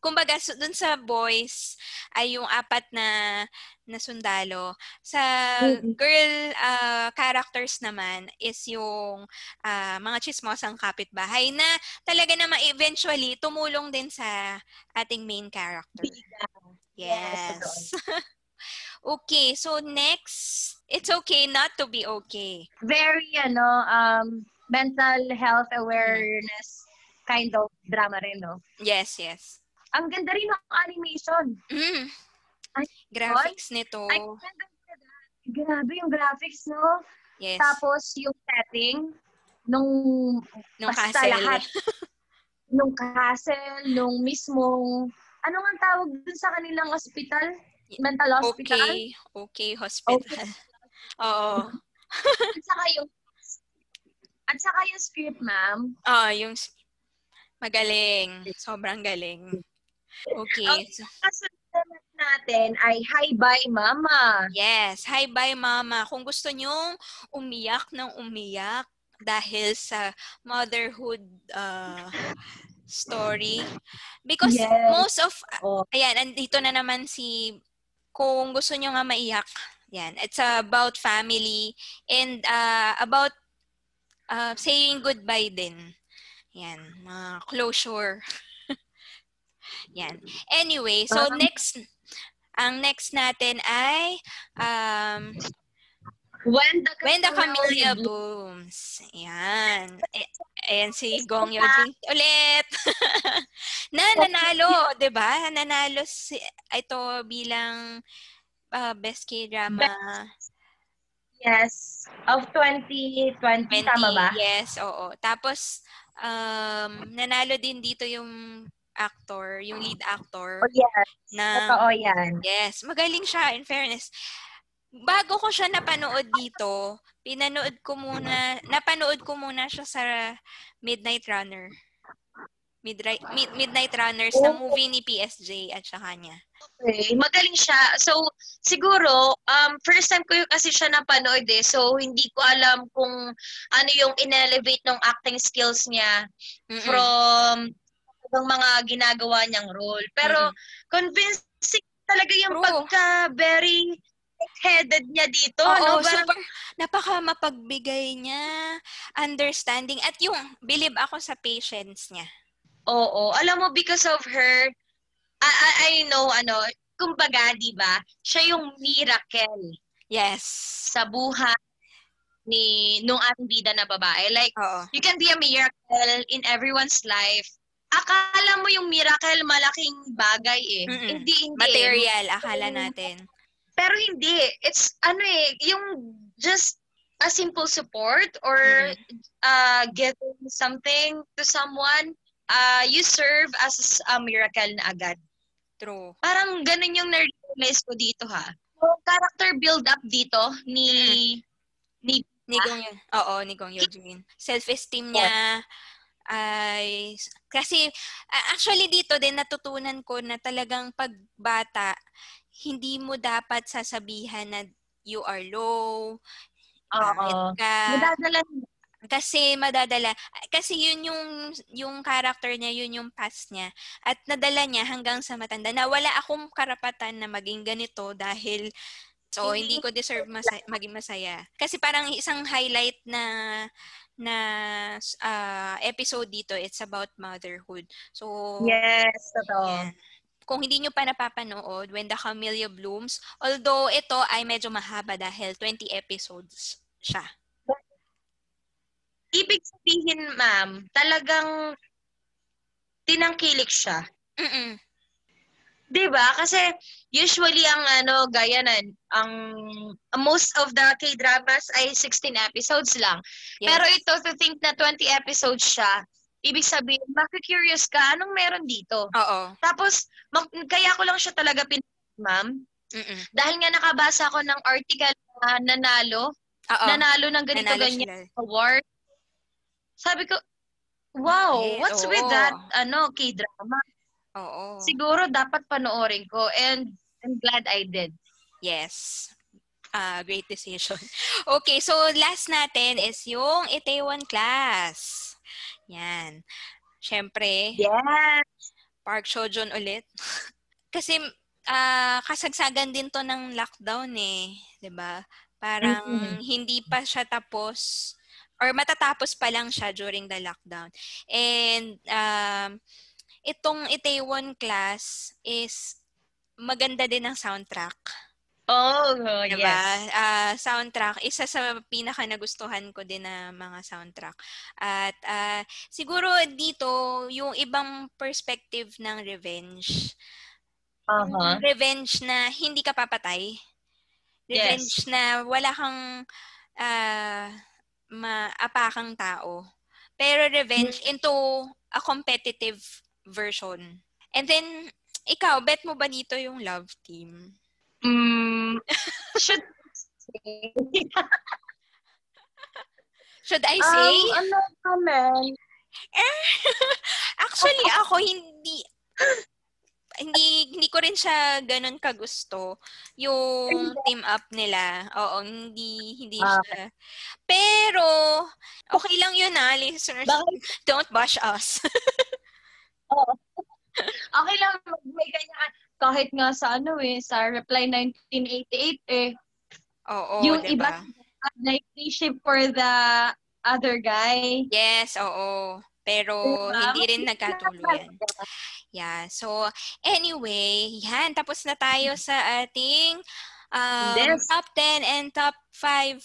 kumbaga dun sa boys ay yung apat na na sundalo. Sa girl uh, characters naman is yung uh, mga chismosang kapitbahay na talaga naman eventually tumulong din sa ating main character. Yes. yes [laughs] okay, so next, it's okay not to be okay. Very ano um mental health awareness kind of drama rin, no? Yes, yes. Ang ganda rin ng animation. Mm. Ay, graphics nito. Ay, grabe yung graphics, no? Yes. Tapos yung setting, nung, nung castle. lahat. [laughs] nung castle, nung mismong, ano nga tawag dun sa kanilang hospital? Mental hospital? Okay, okay hospital. Okay. [laughs] Oo. at saka yung at saka yung script, ma'am. Ah, oh, yung magaling. Sobrang galing. Okay. Ang kasunod natin ay Hi Bye Mama. Yes, Hi Bye Mama. Kung gusto nyong umiyak ng umiyak dahil sa motherhood uh, story. Because yes. most of, oh. ayan, andito na naman si, kung gusto nyo nga maiyak, yan, it's about family and uh, about uh, saying goodbye din. Yan, mga uh, closure. Yan. Anyway, so next, ang next natin ay um, When the, When the Camellia Blooms. Ayan. E, ayan si Gong Yojing ulit. [laughs] na nanalo, 'di ba? Nanalo si ito bilang uh, best K-drama. Yes. Of 2020, 20, tama ba? Yes, oo. Tapos, um, nanalo din dito yung actor, yung lead actor. Oh, yes. Na, Totoo yan. yes, magaling siya, in fairness. Bago ko siya napanood dito, pinanood ko muna, napanood ko muna siya sa Midnight Runner. Midnight, Mid, Midnight Runners na Oh. movie ni PSG at saka niya. Okay. Magaling siya. So, siguro, um, first time ko yung kasi siya napanood eh. So, hindi ko alam kung ano yung in-elevate ng acting skills niya Mm-mm. from ng mga ginagawa niyang role. Pero, convincing talaga yung True. pagka very headed niya dito. Oo, no? Parang, super, napaka mapagbigay niya, understanding, at yung believe ako sa patience niya. oo. Alam mo, because of her, I, I, I know, ano, kumbaga, di ba, siya yung miracle Yes. sa buhay ni nung ating bida na babae. Like, Oo. you can be a miracle in everyone's life. Akala mo yung miracle malaking bagay eh. Mm-mm. Hindi, hindi. Material, akala natin. Pero hindi. It's, ano eh, yung just a simple support or Mm-mm. uh, getting something to someone, uh, you serve as a miracle na agad. True. Parang ganun yung na-realize ko dito ha. Yung character build-up dito ni ni Ni Gong, oo, ni Gong Eugene. Self-esteem niya ay kasi actually dito din natutunan ko na talagang pagbata hindi mo dapat sasabihan na you are low, pangit ka, Nadadala kasi madadala kasi yun yung yung character niya yun yung past niya. At nadala niya hanggang sa matanda na wala akong karapatan na maging ganito dahil so hindi ko deserve masa- maging masaya. Kasi parang isang highlight na na ah, episode dito it's about motherhood so Yes, totoo. kung hindi nyo pa napapanood when the camellia blooms although ito ay medyo mahaba dahil 20 episodes siya Ibig sabihin, ma'am, talagang tinangkilik siya. Mm-mm. 'Di ba? Kasi usually ang ano gaya nan, ang most of the K-dramas ay 16 episodes lang. Yes. Pero ito to think na 20 episodes siya, ibig sabihin, maki-curious ka anong meron dito. Oo. Tapos mag- kaya ko lang siya talaga pin ma'am, Mm-mm. dahil nga nakabasa ko ng article na nanalo, Oo. nanalo ng ganito Nanalo ganyan sila. award. Sabi ko, wow, Eh, what's oo. with that ano K-drama? Oo. Siguro dapat panoorin ko and I'm glad I did. Yes. Ah, great decision. [laughs] Okay, so last natin is yung Itaewon class. Yan. Siyempre, Yes. Park Sojun ulit. [laughs] Kasi ah kasagsagan din to ng lockdown eh, ba? Parang Mhm. hindi pa siya tapos or matatapos pa lang siya during the lockdown. And um itong Itaewon class is maganda din ang soundtrack. Oh, Diba? yes. Ah, soundtrack, isa sa pinaka nagustuhan ko din na mga soundtrack. At ah, siguro dito, yung ibang perspective ng revenge. Uh-huh. Revenge na hindi ka papatay. Revenge na wala kang ah, maapakang tao. Pero revenge into a competitive version. And then, ikaw, bet mo ba dito yung love team? Mm, should. [laughs] Should I say? Um, ano naman? [laughs] Actually, ako hindi hindi hindi ko rin siya ganun kagusto yung team up nila. Oo, hindi hindi Ah. siya. Pero okay lang yun ah, listeners. Bakit? Don't bash us. [laughs] [laughs] Okay lang, may ganyan. Kahit nga sa ano eh, sa Reply 1988 eh, Oo, yung diba? iba na-ship for the other guy. Yes, oo. Pero Diba? hindi rin nagkatuluyan. Yeah. So, anyway, yan. Tapos na tayo sa ating um, Yes. top 10 and top 5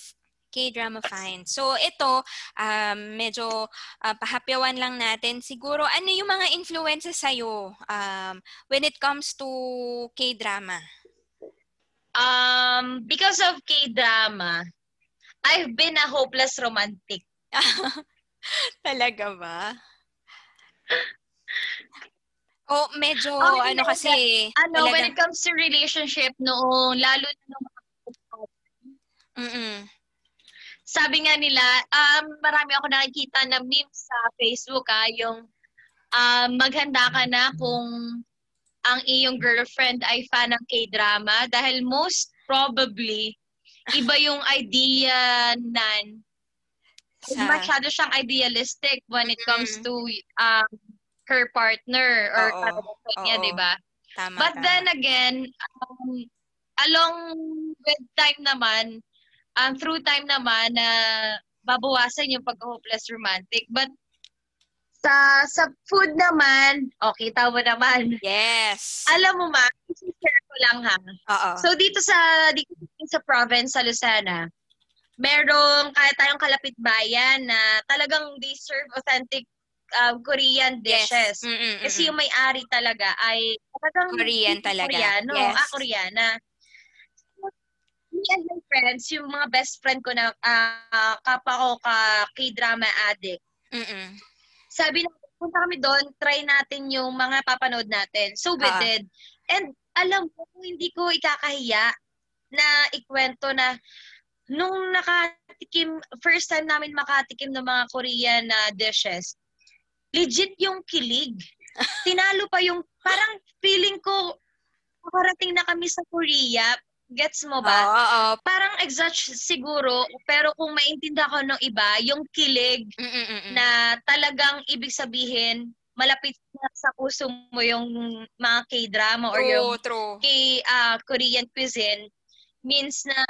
K-drama finds. So, ito, um, medyo uh, pahapyawan lang natin. Siguro, ano yung mga influences sa'yo um, when it comes to K-drama? Um, because of K-drama, I've been a hopeless romantic. [laughs] Talaga ba? Oh, medyo Okay, ano kasi Ano, when talagang it comes to relationship noong, lalo na nung mm sabi nga nila, um, marami ako nakikita na memes sa Facebook ah, yung um, maghanda ka na kung ang iyong girlfriend ay fan ng K-drama dahil most probably iba yung idea nan sa masyado siyang idealistic when it comes to um, her partner or karanasan niya, di ba? tama. But tama. then again, um, along with time naman, um, through time naman na babawasan yung pag-hopeless romantic. But sa sa food naman, okay, kita mo naman. yes. Alam mo ma, share ko lang ha. Oo. So dito sa dito sa province sa Lucena, merong kaya tayong kalapit bayan na talagang they serve authentic uh, Korean dishes. Yes. Mm-mm, Kasi mm-mm. yung may-ari talaga ay talagang Korean talaga. Koreano, Yes. ah, Koreana. Me and my friends, yung mga best friend ko na ah, kapa ko ka K-drama addict, Mm-mm. sabi na, punta kami doon, try natin yung mga papanood natin. So we Ah. did. And alam ko, hindi ko ikakahiya na ikwento na nung nakatikim, first time namin makatikim ng mga Korean na dishes, legit yung kilig. [laughs] Tinalo pa yung, parang feeling ko, makarating na kami sa Korea. Gets mo ba? Oo, oo. Parang exact siguro, pero kung maintindihan ko ng iba, yung kilig Mm-mm, mm-mm. na talagang ibig sabihin, malapit na sa puso mo yung mga K-drama or yung True, true. K ah, Korean cuisine means na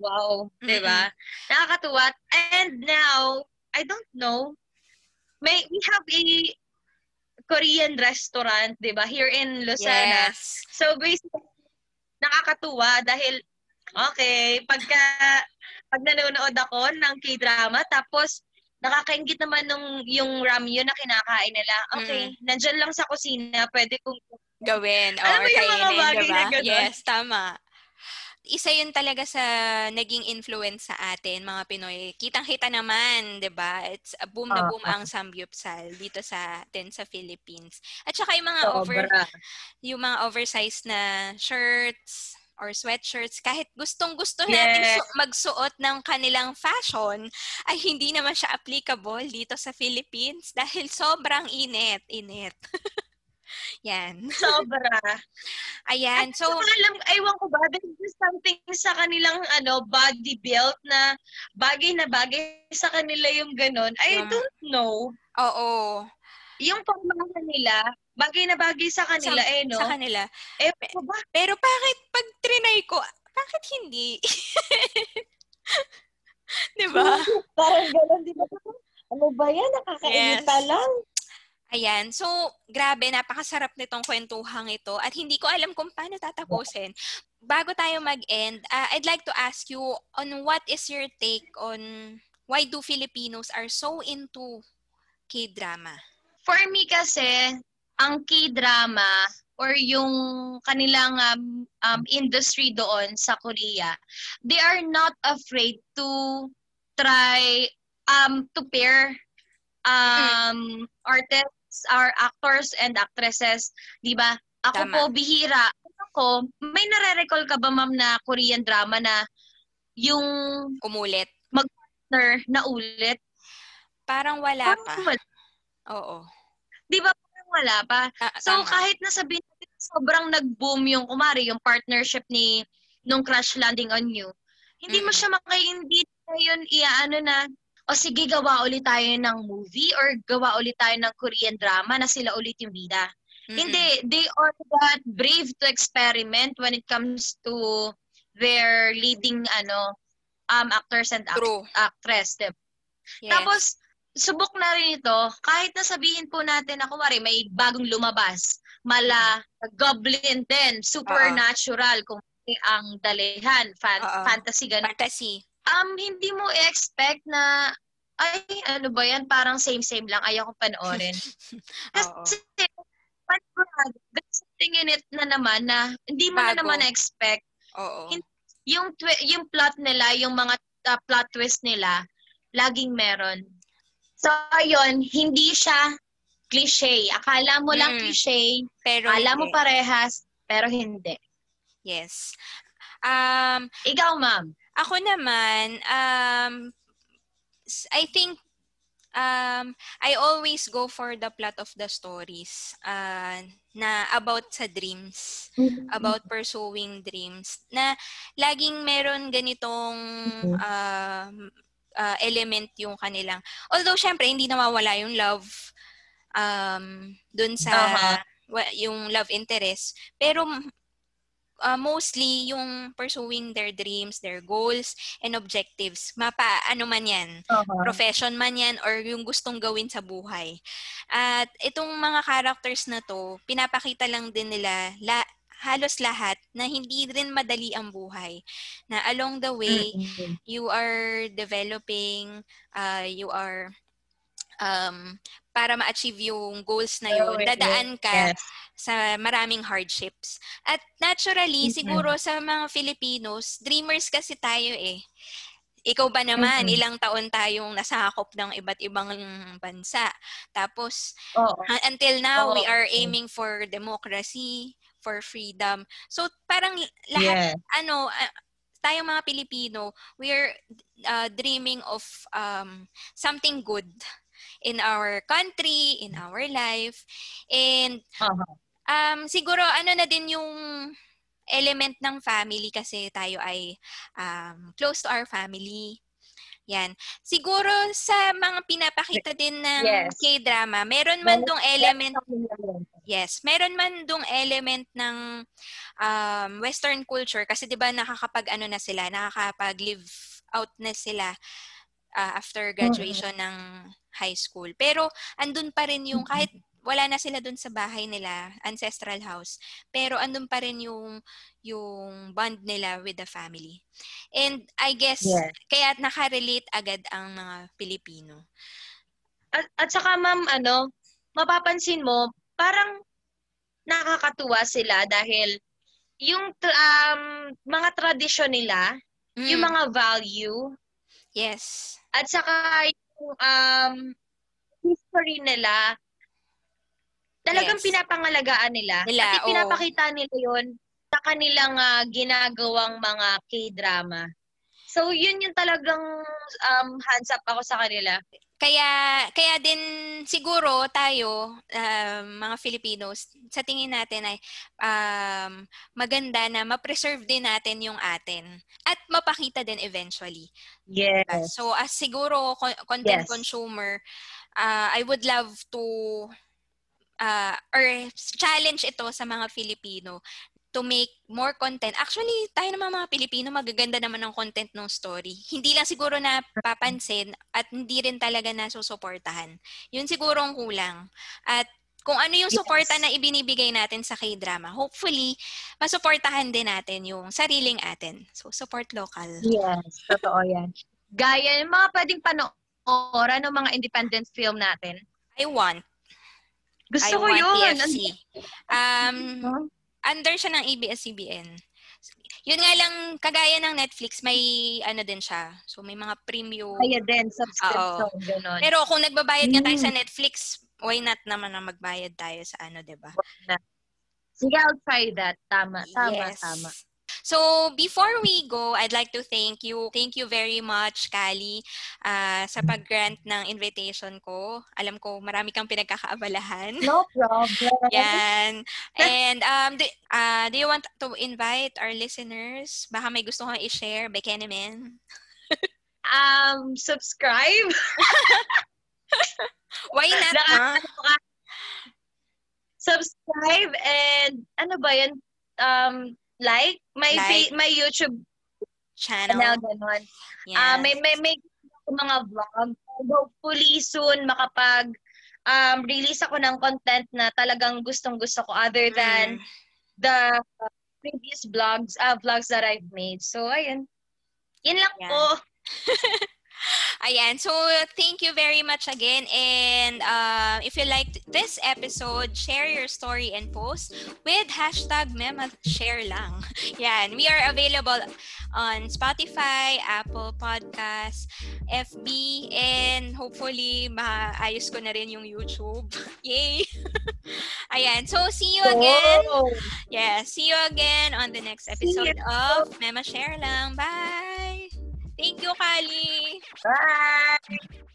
wow, 'di ba? Nakakatuwa. And now, I don't know. May we have a Korean restaurant, 'di ba, here in Lucena. Yes. So basically nakakatuwa dahil okay, pagka pag nanonood ako ng K-drama tapos nakakaingit naman nung yung ramyun na kinakain nila. Okay, nandyan lang sa kusina, pwede kong Gawin. Alam or mo yung mga kainin, bagay diba? na ganun? Yes, tama. Isa yun talaga sa naging influence sa atin, mga Pinoy. Kitang-kita naman, di ba? It's a boom na boom ang samgyupsal dito sa atin sa Philippines. At saka yung mga over yung mga oversized na shirts or sweatshirts, kahit gustong-gusto natin Yes. su- magsuot ng kanilang fashion, ay hindi naman siya applicable dito sa Philippines dahil sobrang init. Init. [laughs] Yan. [laughs] Sobra. Ayan. So, So, alam, ewan ko ba, there's something sa kanilang ano, body build na bagay na bagay sa kanila yung ganun. I Yung- don't know. oo. Yung pamamahan nila, bagay na bagay sa kanila, sa, eh, no? sa kanila. eh, ko ba? Pero bakit pag trinay ko, bakit hindi? [laughs] Di ba? Parang ganun, di ba? Ano ba yan? Nakakainita Yes. lang. Ayan. So, grabe, napakasarap nitong kwentuhang ito at hindi ko alam kung paano tatapusin. Bago tayo mag-end, uh, I'd like to ask you on what is your take on why do Filipinos are so into K-drama? For me kasi, ang K-drama or yung kanilang um, um, industry doon sa Korea, they are not afraid to try um to pair um artists or actors and actresses, 'di ba? Ako Tama. po bihira. Ako, may nare-recall ka ba ma'am na Korean drama na yung Umulit? partner na ulit? Parang wala pa. Parang wala. Oo. 'Di ba parang wala pa? Ta- So tama. kahit na sabihin natin sobrang nag-boom yung kumari yung partnership ni nung Crash Landing on You. Hindi mo Mm-mm. siya maka hindi ngayon iaano na o sige gawa ulit tayo ng movie or gawa ulit tayo ng Korean drama na sila ulit yung bida. Mm-mm. Hindi, they are that brave to experiment when it comes to their leading ano um actors and act- True. actress. diba? Yes. Tapos, subok na rin ito, kahit na sabihin po natin na kumari may bagong lumabas, mala, goblin din, supernatural, kung ang dalihan, fan, Oo. fantasy, ganun. fantasy. Um, hindi mo i-expect na, ay, ano ba yan, parang same-same lang, ayaw kong panoorin. [laughs] Oo. Kasi, panigurado, there's something in it na naman na hindi mo na Bago. naman na-expect Oo. Yung twi- yung plot nila, yung mga uh, plot twist nila, laging meron. So, ayun, hindi siya cliche. Akala mo lang Mm. cliche, Pero akala mo hindi. parehas, pero hindi. Yes. Um, Ikaw, ma'am. Ako naman, um, I think um, I always go for the plot of the stories uh, na about sa dreams, about pursuing dreams, na laging meron ganitong uh, uh, element yung kanilang. Although, syempre, hindi nawawala yung love um, dun sa wa- yung love interest. Pero uh, mostly yung pursuing their dreams, their goals, and objectives. Mapa, ano man yan. Profession man yan or yung gustong gawin sa buhay. At itong mga characters na to, pinapakita lang din nila la, halos lahat na hindi rin madali ang buhay. Na along the way, you are developing, uh, you are um, para ma-achieve yung goals na yun, dadaan ka Yes. sa maraming hardships. At naturally, Mhm. siguro sa mga Filipinos, dreamers kasi tayo eh. Ikaw ba naman, Mhm. ilang taon tayong nasakop ng iba't ibang bansa. Tapos, Oo. uh, until now, we Oo. are aiming for democracy, for freedom. So, parang lahat Yes. ano, ah, tayong mga Pilipino, we're uh, dreaming of um, something good in our country, in our life. And Aha. um, siguro ano na din yung element ng family kasi tayo ay um, close to our family. Yan. Siguro sa mga pinapakita din ng Yes. K-drama, meron man dong element Yes. Meron man dong element ng um, western culture kasi 'di ba nakakapag ano na sila, nakakapag live out na sila ah, after graduation ng high school. Pero andun pa rin yung kahit wala na sila dun sa bahay nila, ancestral house, pero andun pa rin yung yung bond nila with the family. And I guess Yes. kaya nakarelate agad ang mga Pilipino. At, at saka ma'am, ano, mapapansin mo, parang nakakatuwa sila dahil yung um, mga tradisyon nila, yung Mm, mga value, yes. at saka yung um, history nila, talagang Yes. pinapangalagaan nila. Nila, Kasi oo. pinapakita nila yun sa kanilang ah, ginagawang mga K-drama. So, yun yung talagang um, hands up ako sa kanila. Kaya kaya din siguro tayo um, mga Filipinos sa tingin natin ay um, maganda na ma-preserve din natin yung atin at mapakita din eventually. Yes. So as siguro co- content Yes. consumer, uh, I would love to uh, or challenge ito sa mga Filipino to make more content. Actually, tayo naman mga Pilipino, magaganda naman ng content ng story. Hindi lang siguro na papansin at hindi rin talaga nasusuportahan. Yun siguro ang kulang. At kung ano yung Yes. suporta na ibinibigay natin sa K-drama, hopefully, masuportahan din natin yung sariling atin. So, support local. Yes, totoo yan. Gaya yung mga pwedeng panoorin ng mga independent film natin. I want. I Gusto ko want yun. TFC. Um? Under siya ng ABS-CBN. Yun nga lang, kagaya ng Netflix, may ano din siya. So, may mga premium. Kaya din, subscription, gano'n. Pero kung nagbabayad nga tayo sa Netflix, why not naman na magbayad tayo sa ano, 'di ba? Sige, I'll try that. Tama, tama, Yes. tama. So, before we go, I'd like to thank you. Thank you very much, Kali, ah, sa pag-grant ng invitation ko. Alam ko, marami kang pinagkakaabalahan. No problem. Yan. And um, do, ah, do you want to invite our listeners? Baka may gusto kang i-share, Bekenemen. Um, subscribe. [laughs] Why not, ha? subscribe and ano ba yan? Um, like, may Like. fa- may YouTube Channel. channel, gano'n. Yes. Ah, may may may mga vlog. Hopefully soon makapag um, release ako ng content na talagang gustong-gusto ko other than Mm. the previous vlogs uh, vlogs that I've made. So ayun. Yun lang Yan. po. [laughs] Ayan. So, thank you very much again. And uh, if you liked this episode, share your story and post with hashtag share lang. [laughs] Yan. We are available on Spotify, Apple Podcasts, FB, and hopefully maayos ko na rin yung YouTube. [laughs] Yay! [laughs] Ayan. So, see you again. Yeah. See you again on the next episode of Mema Share lang. Bye! Thank you, Kali. Bye!